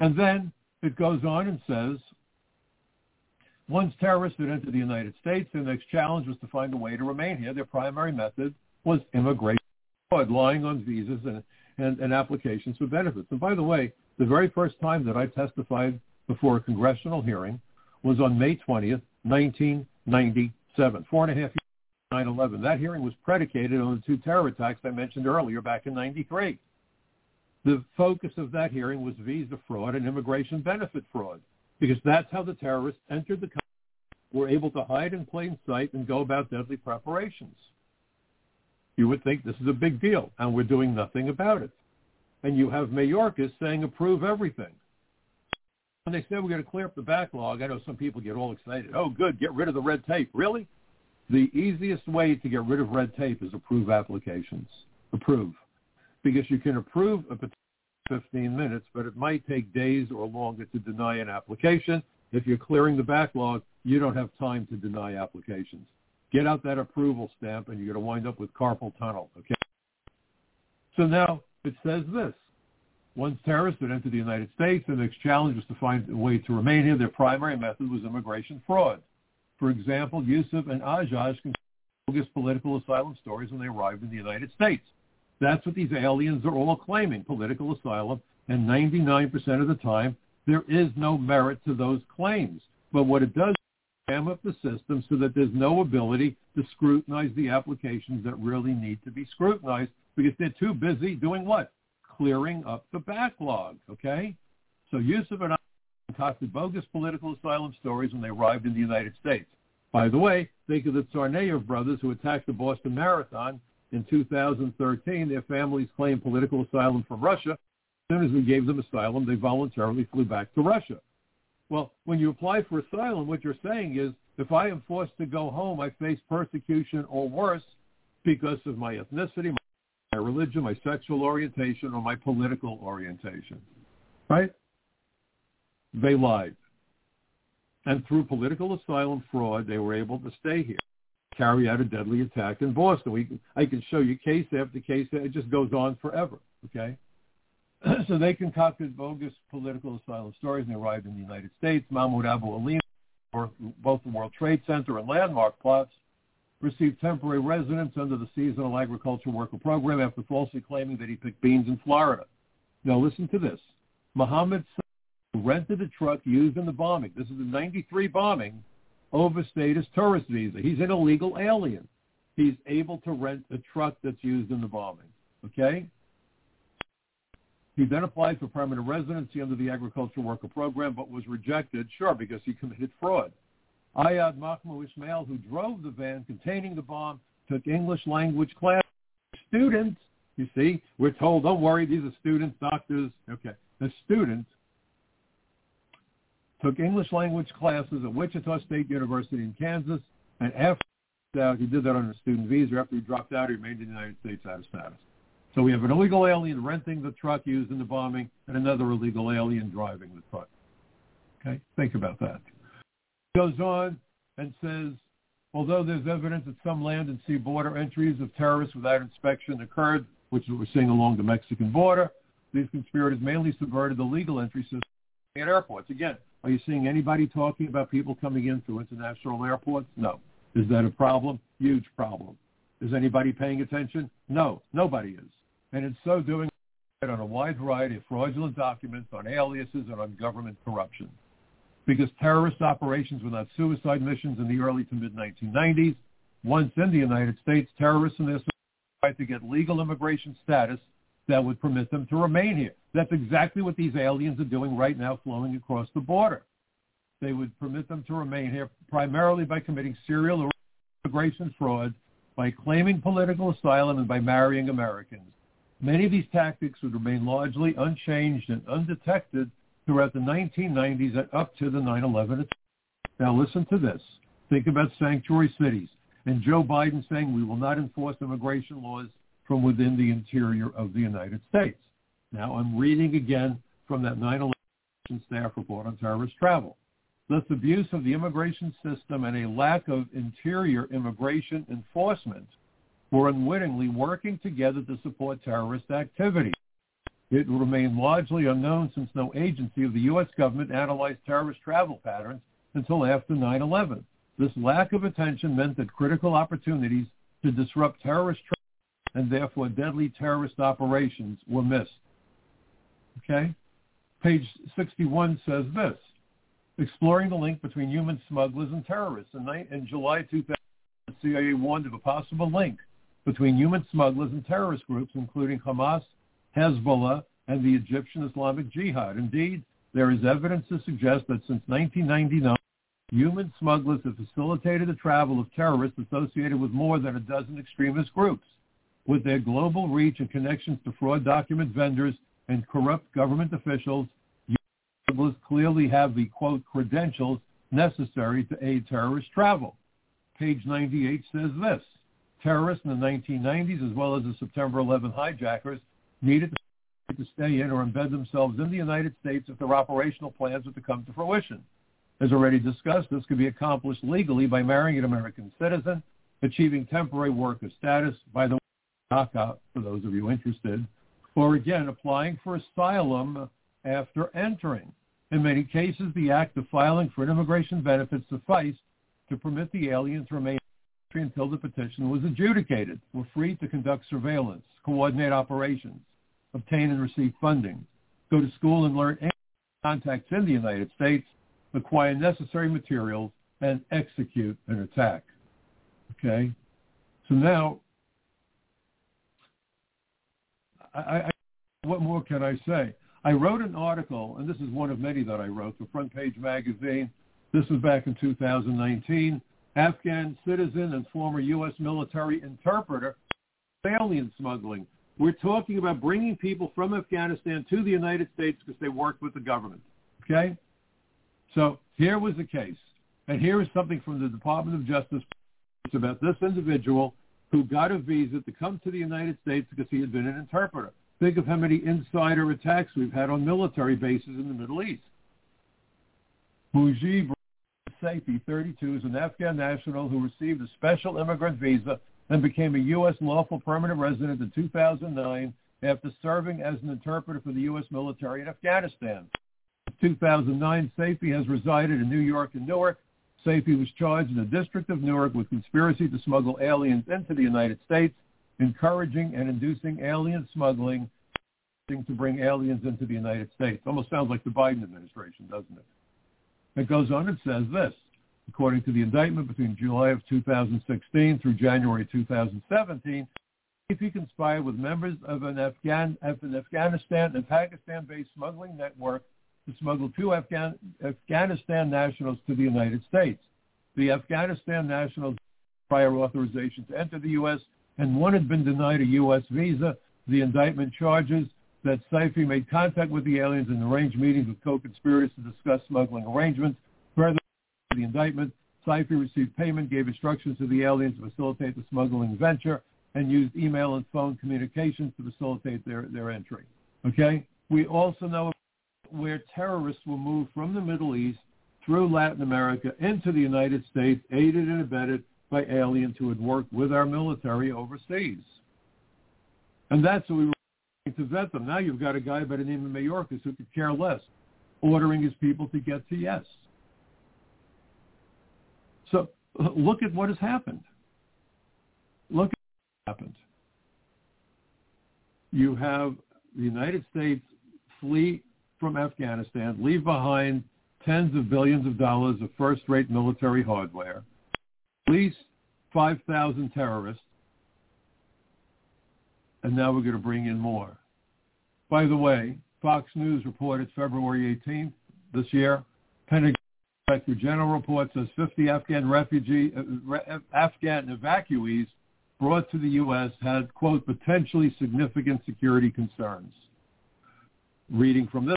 And then it goes on and says, once terrorists had entered the United States, their next challenge was to find a way to remain here. Their primary method was immigration fraud, lying on visas and, and, and applications for benefits. And by the way, the very first time that I testified before a congressional hearing was on May 20th, 1997, four and a half years 9-11. That hearing was predicated on the two terror attacks I mentioned earlier back in 93. The focus of that hearing was visa fraud and immigration benefit fraud because that's how the terrorists entered the country, were able to hide in plain sight and go about deadly preparations you would think this is a big deal, and we're doing nothing about it. And you have Mayorkas saying approve everything. When they say we're going to clear up the backlog, I know some people get all excited. Oh, good, get rid of the red tape. Really? The easiest way to get rid of red tape is approve applications. Approve. Because you can approve a petition in 15 minutes, but it might take days or longer to deny an application. If you're clearing the backlog, you don't have time to deny applications. Get out that approval stamp, and you're going to wind up with carpal tunnel. Okay. So now it says this: once terrorists had entered the United States, the next challenge was to find a way to remain here. Their primary method was immigration fraud. For example, Yousef and Ajaj can bogus political asylum stories when they arrived in the United States. That's what these aliens are all claiming, political asylum, and 99% of the time, there is no merit to those claims. But what it does is ram up the system so that there's no ability to scrutinize the applications that really need to be scrutinized because they're too busy doing what? Clearing up the backlog, okay? So Yusuf and I concocted bogus political asylum stories when they arrived in the United States. By the way, think of the Tsarnaev brothers who attacked the Boston Marathon in 2013. Their families claimed political asylum from Russia. As soon as we gave them asylum, they voluntarily flew back to Russia. Well, when you apply for asylum, what you're saying is, if I am forced to go home, I face persecution or worse because of my ethnicity, my religion, my sexual orientation, or my political orientation. Right? They lied. And through political asylum fraud, they were able to stay here, carry out a deadly attack in Boston. We, I can show you case after case. It just goes on forever, okay? so they concocted bogus political asylum stories and they arrived in the United States. Mahmoud Abouhalima, both the World Trade Center and landmark plots, received temporary residence under the Seasonal Agriculture Worker Program after falsely claiming that he picked beans in Florida. Now listen to this. Mohammed rented a truck used in the bombing. This is the 93 bombing overstayed his tourist visa. He's an illegal alien. He's able to rent a truck that's used in the bombing. Okay? He then applied for permanent residency under the agricultural worker program, but was rejected, sure, because he committed fraud. Ayad Mahmoud Ismail, who drove the van containing the bomb, took English language class. Students, you see, we're told, don't worry, these are students, doctors. Okay. The students took English language classes at Wichita State University in Kansas, and after he did that on a student visa. After he dropped out, he remained in the United States out of status. So we have an illegal alien renting the truck used in the bombing and another illegal alien driving the truck. Okay, think about that. Goes on and says, although there's evidence that some land and sea border entries of terrorists without inspection occurred, which we're seeing along the Mexican border, these conspirators mainly subverted the legal entry system at airports. Again, are you seeing anybody talking about people coming in through international airports? No. Is that a problem? Huge problem. Is anybody paying attention? No, nobody is and in so doing on a wide variety of fraudulent documents on aliases and on government corruption. Because terrorist operations were not suicide missions in the early to mid-1990s, once in the United States, terrorists and their tried to get legal immigration status that would permit them to remain here. That's exactly what these aliens are doing right now flowing across the border. They would permit them to remain here primarily by committing serial immigration fraud, by claiming political asylum, and by marrying Americans. Many of these tactics would remain largely unchanged and undetected throughout the 1990s and up to the 9-11 Now listen to this. Think about sanctuary cities and Joe Biden saying we will not enforce immigration laws from within the interior of the United States. Now I'm reading again from that 9-11 staff report on terrorist travel. This abuse of the immigration system and a lack of interior immigration enforcement were unwittingly working together to support terrorist activity. It will remain largely unknown since no agency of the U.S. government analyzed terrorist travel patterns until after 9-11. This lack of attention meant that critical opportunities to disrupt terrorist travel and therefore deadly terrorist operations were missed. Okay? Page 61 says this, exploring the link between human smugglers and terrorists. In, in July 2000, the CIA warned of a possible link between human smugglers and terrorist groups, including Hamas, Hezbollah, and the Egyptian Islamic Jihad. Indeed, there is evidence to suggest that since 1999, human smugglers have facilitated the travel of terrorists associated with more than a dozen extremist groups. With their global reach and connections to fraud document vendors and corrupt government officials, smugglers clearly have the, quote, credentials necessary to aid terrorist travel. Page 98 says this terrorists in the 1990s, as well as the September 11 hijackers, needed to stay in or embed themselves in the United States if their operational plans were to come to fruition. As already discussed, this could be accomplished legally by marrying an American citizen, achieving temporary worker status, by the way, knockout for those of you interested, or again, applying for asylum after entering. In many cases, the act of filing for an immigration benefit sufficed to permit the alien to remain until the petition was adjudicated, were free to conduct surveillance, coordinate operations, obtain and receive funding, go to school and learn any contacts in the United States, acquire necessary materials, and execute an attack. Okay? So now, I, I, what more can I say? I wrote an article, and this is one of many that I wrote for Front Page Magazine. This was back in 2019 Afghan citizen and former U.S. military interpreter, alien smuggling. We're talking about bringing people from Afghanistan to the United States because they worked with the government. Okay? So here was the case. And here is something from the Department of Justice about this individual who got a visa to come to the United States because he had been an interpreter. Think of how many insider attacks we've had on military bases in the Middle East. Mujib Saifi, 32, is an Afghan national who received a special immigrant visa and became a U.S. lawful permanent resident in 2009 after serving as an interpreter for the U.S. military in Afghanistan. In 2009, Saifi has resided in New York and Newark. Saifi was charged in the District of Newark with conspiracy to smuggle aliens into the United States, encouraging and inducing alien smuggling to bring aliens into the United States. Almost sounds like the Biden administration, doesn't it? It goes on and says this. According to the indictment between July of 2016 through January 2017, if he conspired with members of an, Afghan, of an Afghanistan and Pakistan-based smuggling network to smuggle two Afghan, Afghanistan nationals to the United States. The Afghanistan nationals prior authorization to enter the U.S. and one had been denied a U.S. visa. The indictment charges that Saifi made contact with the aliens and arranged meetings with co-conspirators to discuss smuggling arrangements. Further, the indictment, Saifi received payment, gave instructions to the aliens to facilitate the smuggling venture, and used email and phone communications to facilitate their, their entry. Okay? We also know where terrorists will move from the Middle East through Latin America into the United States, aided and abetted by aliens who had worked with our military overseas. And that's what we were to vet them. Now you've got a guy by the name of Mayorkas who could care less, ordering his people to get to yes. So look at what has happened. Look at what happened. You have the United States flee from Afghanistan, leave behind tens of billions of dollars of first-rate military hardware, release 5,000 terrorists, and now we're going to bring in more. By the way, Fox News reported February 18th this year, Pentagon Inspector General report says 50 Afghan refugee, uh, Afghan evacuees brought to the U.S. had, quote, potentially significant security concerns. Reading from this,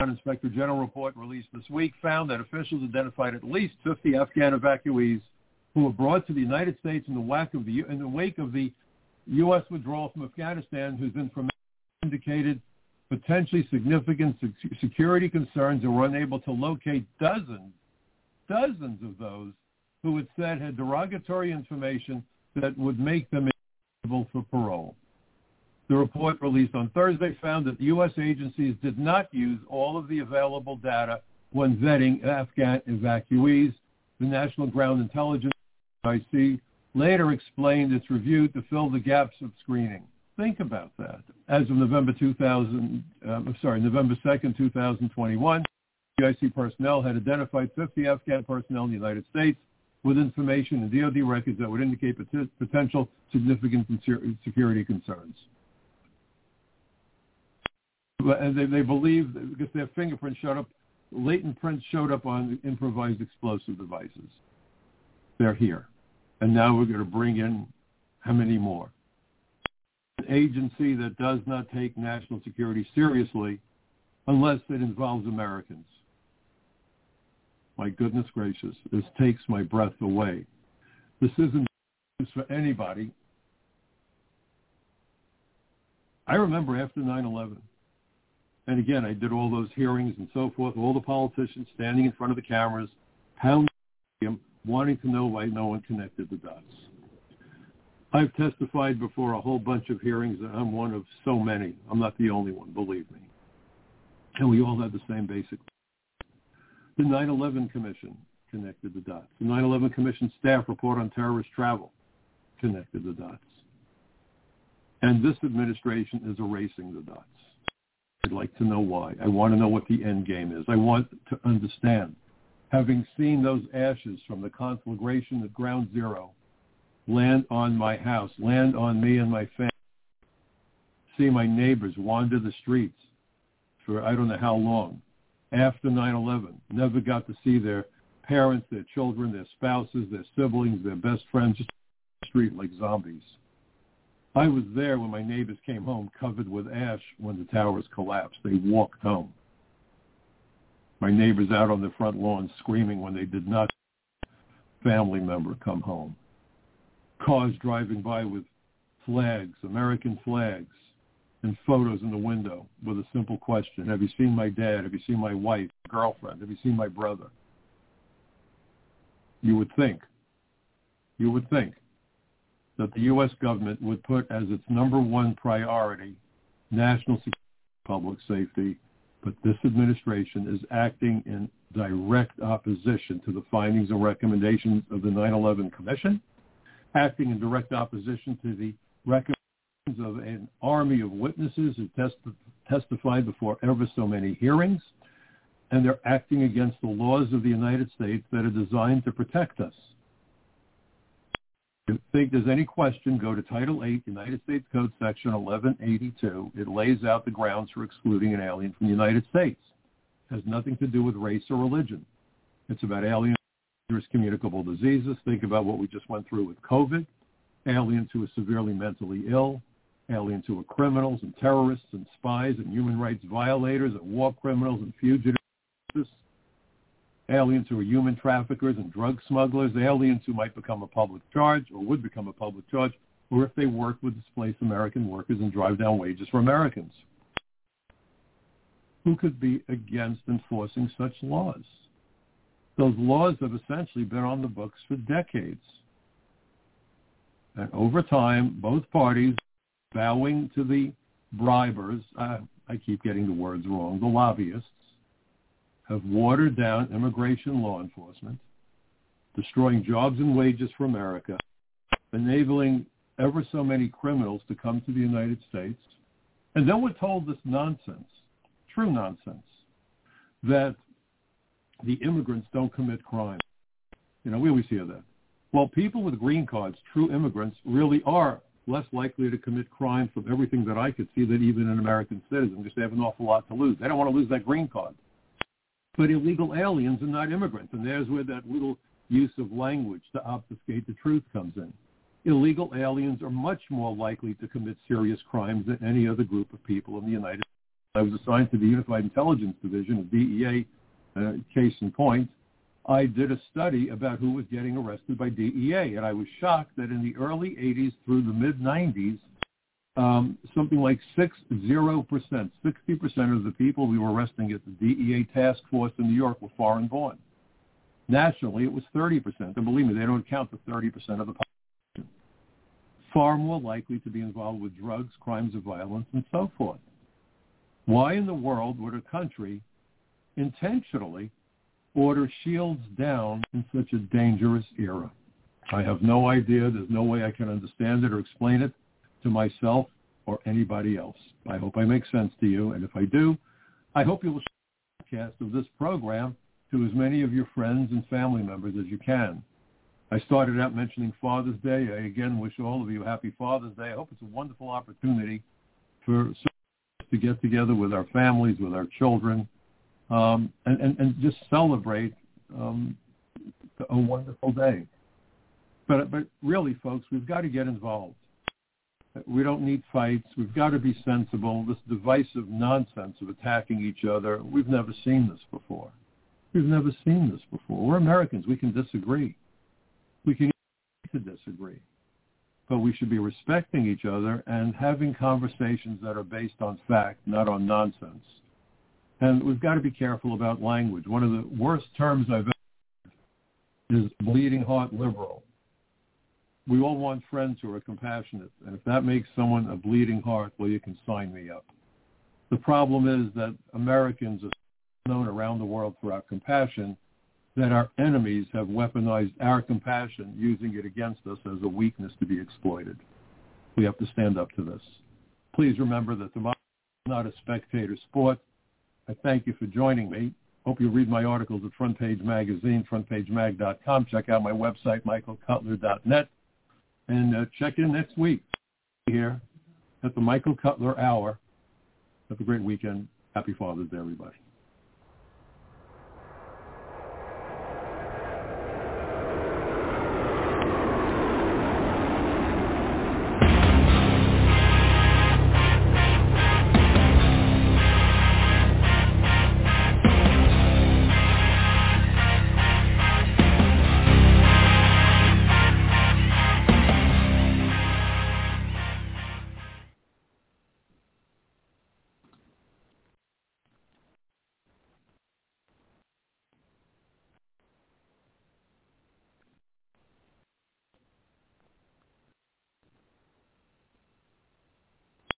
Inspector General report released this week found that officials identified at least 50 Afghan evacuees who were brought to the United States in the wake of the, in the, wake of the U.S. withdrawal from Afghanistan whose information indicated potentially significant security concerns and were unable to locate dozens, dozens of those who had said had derogatory information that would make them eligible for parole. The report released on Thursday found that the U.S. agencies did not use all of the available data when vetting Afghan evacuees. The National Ground Intelligence IC later explained its review to fill the gaps of screening. Think about that. As of November 2000, um, sorry, November 2nd, 2021, GIC personnel had identified 50 Afghan personnel in the United States with information in DoD records that would indicate potential significant security concerns and they, they believe because their fingerprints showed up, latent prints showed up on improvised explosive devices. They're here. And now we're going to bring in how many more? An agency that does not take national security seriously unless it involves Americans. My goodness gracious, this takes my breath away. This isn't for anybody. I remember after 9-11, and again, I did all those hearings and so forth, all the politicians standing in front of the cameras, pounding wanting to know why no one connected the dots. I've testified before a whole bunch of hearings. And I'm one of so many. I'm not the only one, believe me. And we all had the same basic. The 9-11 Commission connected the dots. The 9-11 Commission staff report on terrorist travel connected the dots. And this administration is erasing the dots. I'd like to know why. I want to know what the end game is. I want to understand. Having seen those ashes from the conflagration at ground zero land on my house, land on me and my family, see my neighbors wander the streets for I don't know how long after 9-11, never got to see their parents, their children, their spouses, their siblings, their best friends, just the street like zombies. I was there when my neighbors came home covered with ash when the towers collapsed. They walked home. My neighbors out on the front lawn screaming when they did not family member come home. Cars driving by with flags, American flags, and photos in the window with a simple question. Have you seen my dad? Have you seen my wife, girlfriend? Have you seen my brother? you would think, you would think that the U.S. government would put as its number one priority national security, public safety, but this administration is acting in direct opposition to the findings and recommendations of the 9-11 Commission, acting in direct opposition to the recommendations of an army of witnesses who test- testified before ever so many hearings, and they're acting against the laws of the United States that are designed to protect us. Think there's any question, go to Title 8, United States Code Section 1182. It lays out the grounds for excluding an alien from the United States. It has nothing to do with race or religion. It's about alien communicable diseases. Think about what we just went through with COVID. Aliens who are severely mentally ill, aliens who are criminals and terrorists and spies and human rights violators and war criminals and fugitives, aliens who are human traffickers and drug smugglers, aliens who might become a public charge or would become a public charge, or if they work with displaced American workers and drive down wages for Americans. Who could be against enforcing such laws? Those laws have essentially been on the books for decades. And over time, both parties bowing to the bribers, uh, I keep getting the words wrong, the lobbyists, have watered down immigration law enforcement, destroying jobs and wages for America, enabling ever so many criminals to come to the United States. And then we're told this nonsense, true nonsense, that the immigrants don't commit crime. You know, we always hear that. Well, people with green cards, true immigrants, really are less likely to commit crime from everything that I could see than even an American citizen because they have an awful lot to lose. They don't want to lose that green card. But illegal aliens are not immigrants, and there's where that little use of language to obfuscate the truth comes in. Illegal aliens are much more likely to commit serious crimes than any other group of people in the United States. I was assigned to the Unified Intelligence Division of DEA, uh, case in point, I did a study about who was getting arrested by DEA, and I was shocked that in the early 80s through the mid 90s, um, something like 60%, 60% of the people we were arresting at the DEA task force in New York were foreign born. Nationally, it was 30%. And believe me, they don't count the 30% of the population. Far more likely to be involved with drugs, crimes of violence, and so forth. Why in the world would a country intentionally order shields down in such a dangerous era? I have no idea. There's no way I can understand it or explain it to myself or anybody else. I hope I make sense to you. And if I do, I hope you will share the podcast of this program to as many of your friends and family members as you can. I started out mentioning Father's Day. I again wish all of you happy Father's Day. I hope it's a wonderful opportunity for to get together with our families, with our children, um, and, and, and just celebrate um, a wonderful day. But, but really, folks, we've got to get involved. We don't need fights. We've got to be sensible. This divisive nonsense of attacking each other, we've never seen this before. We've never seen this before. We're Americans. We can disagree. We can to disagree. But we should be respecting each other and having conversations that are based on fact, not on nonsense. And we've got to be careful about language. One of the worst terms I've ever heard is bleeding heart liberal. We all want friends who are compassionate. And if that makes someone a bleeding heart, well, you can sign me up. The problem is that Americans are known around the world for our compassion, that our enemies have weaponized our compassion, using it against us as a weakness to be exploited. We have to stand up to this. Please remember that democracy is not a spectator sport. I thank you for joining me. Hope you read my articles at Front Page Magazine, frontpagemag.com. Check out my website, michaelcutler.net. And uh, check in next week here at the Michael Cutler Hour. Have a great weekend. Happy Father's Day, everybody.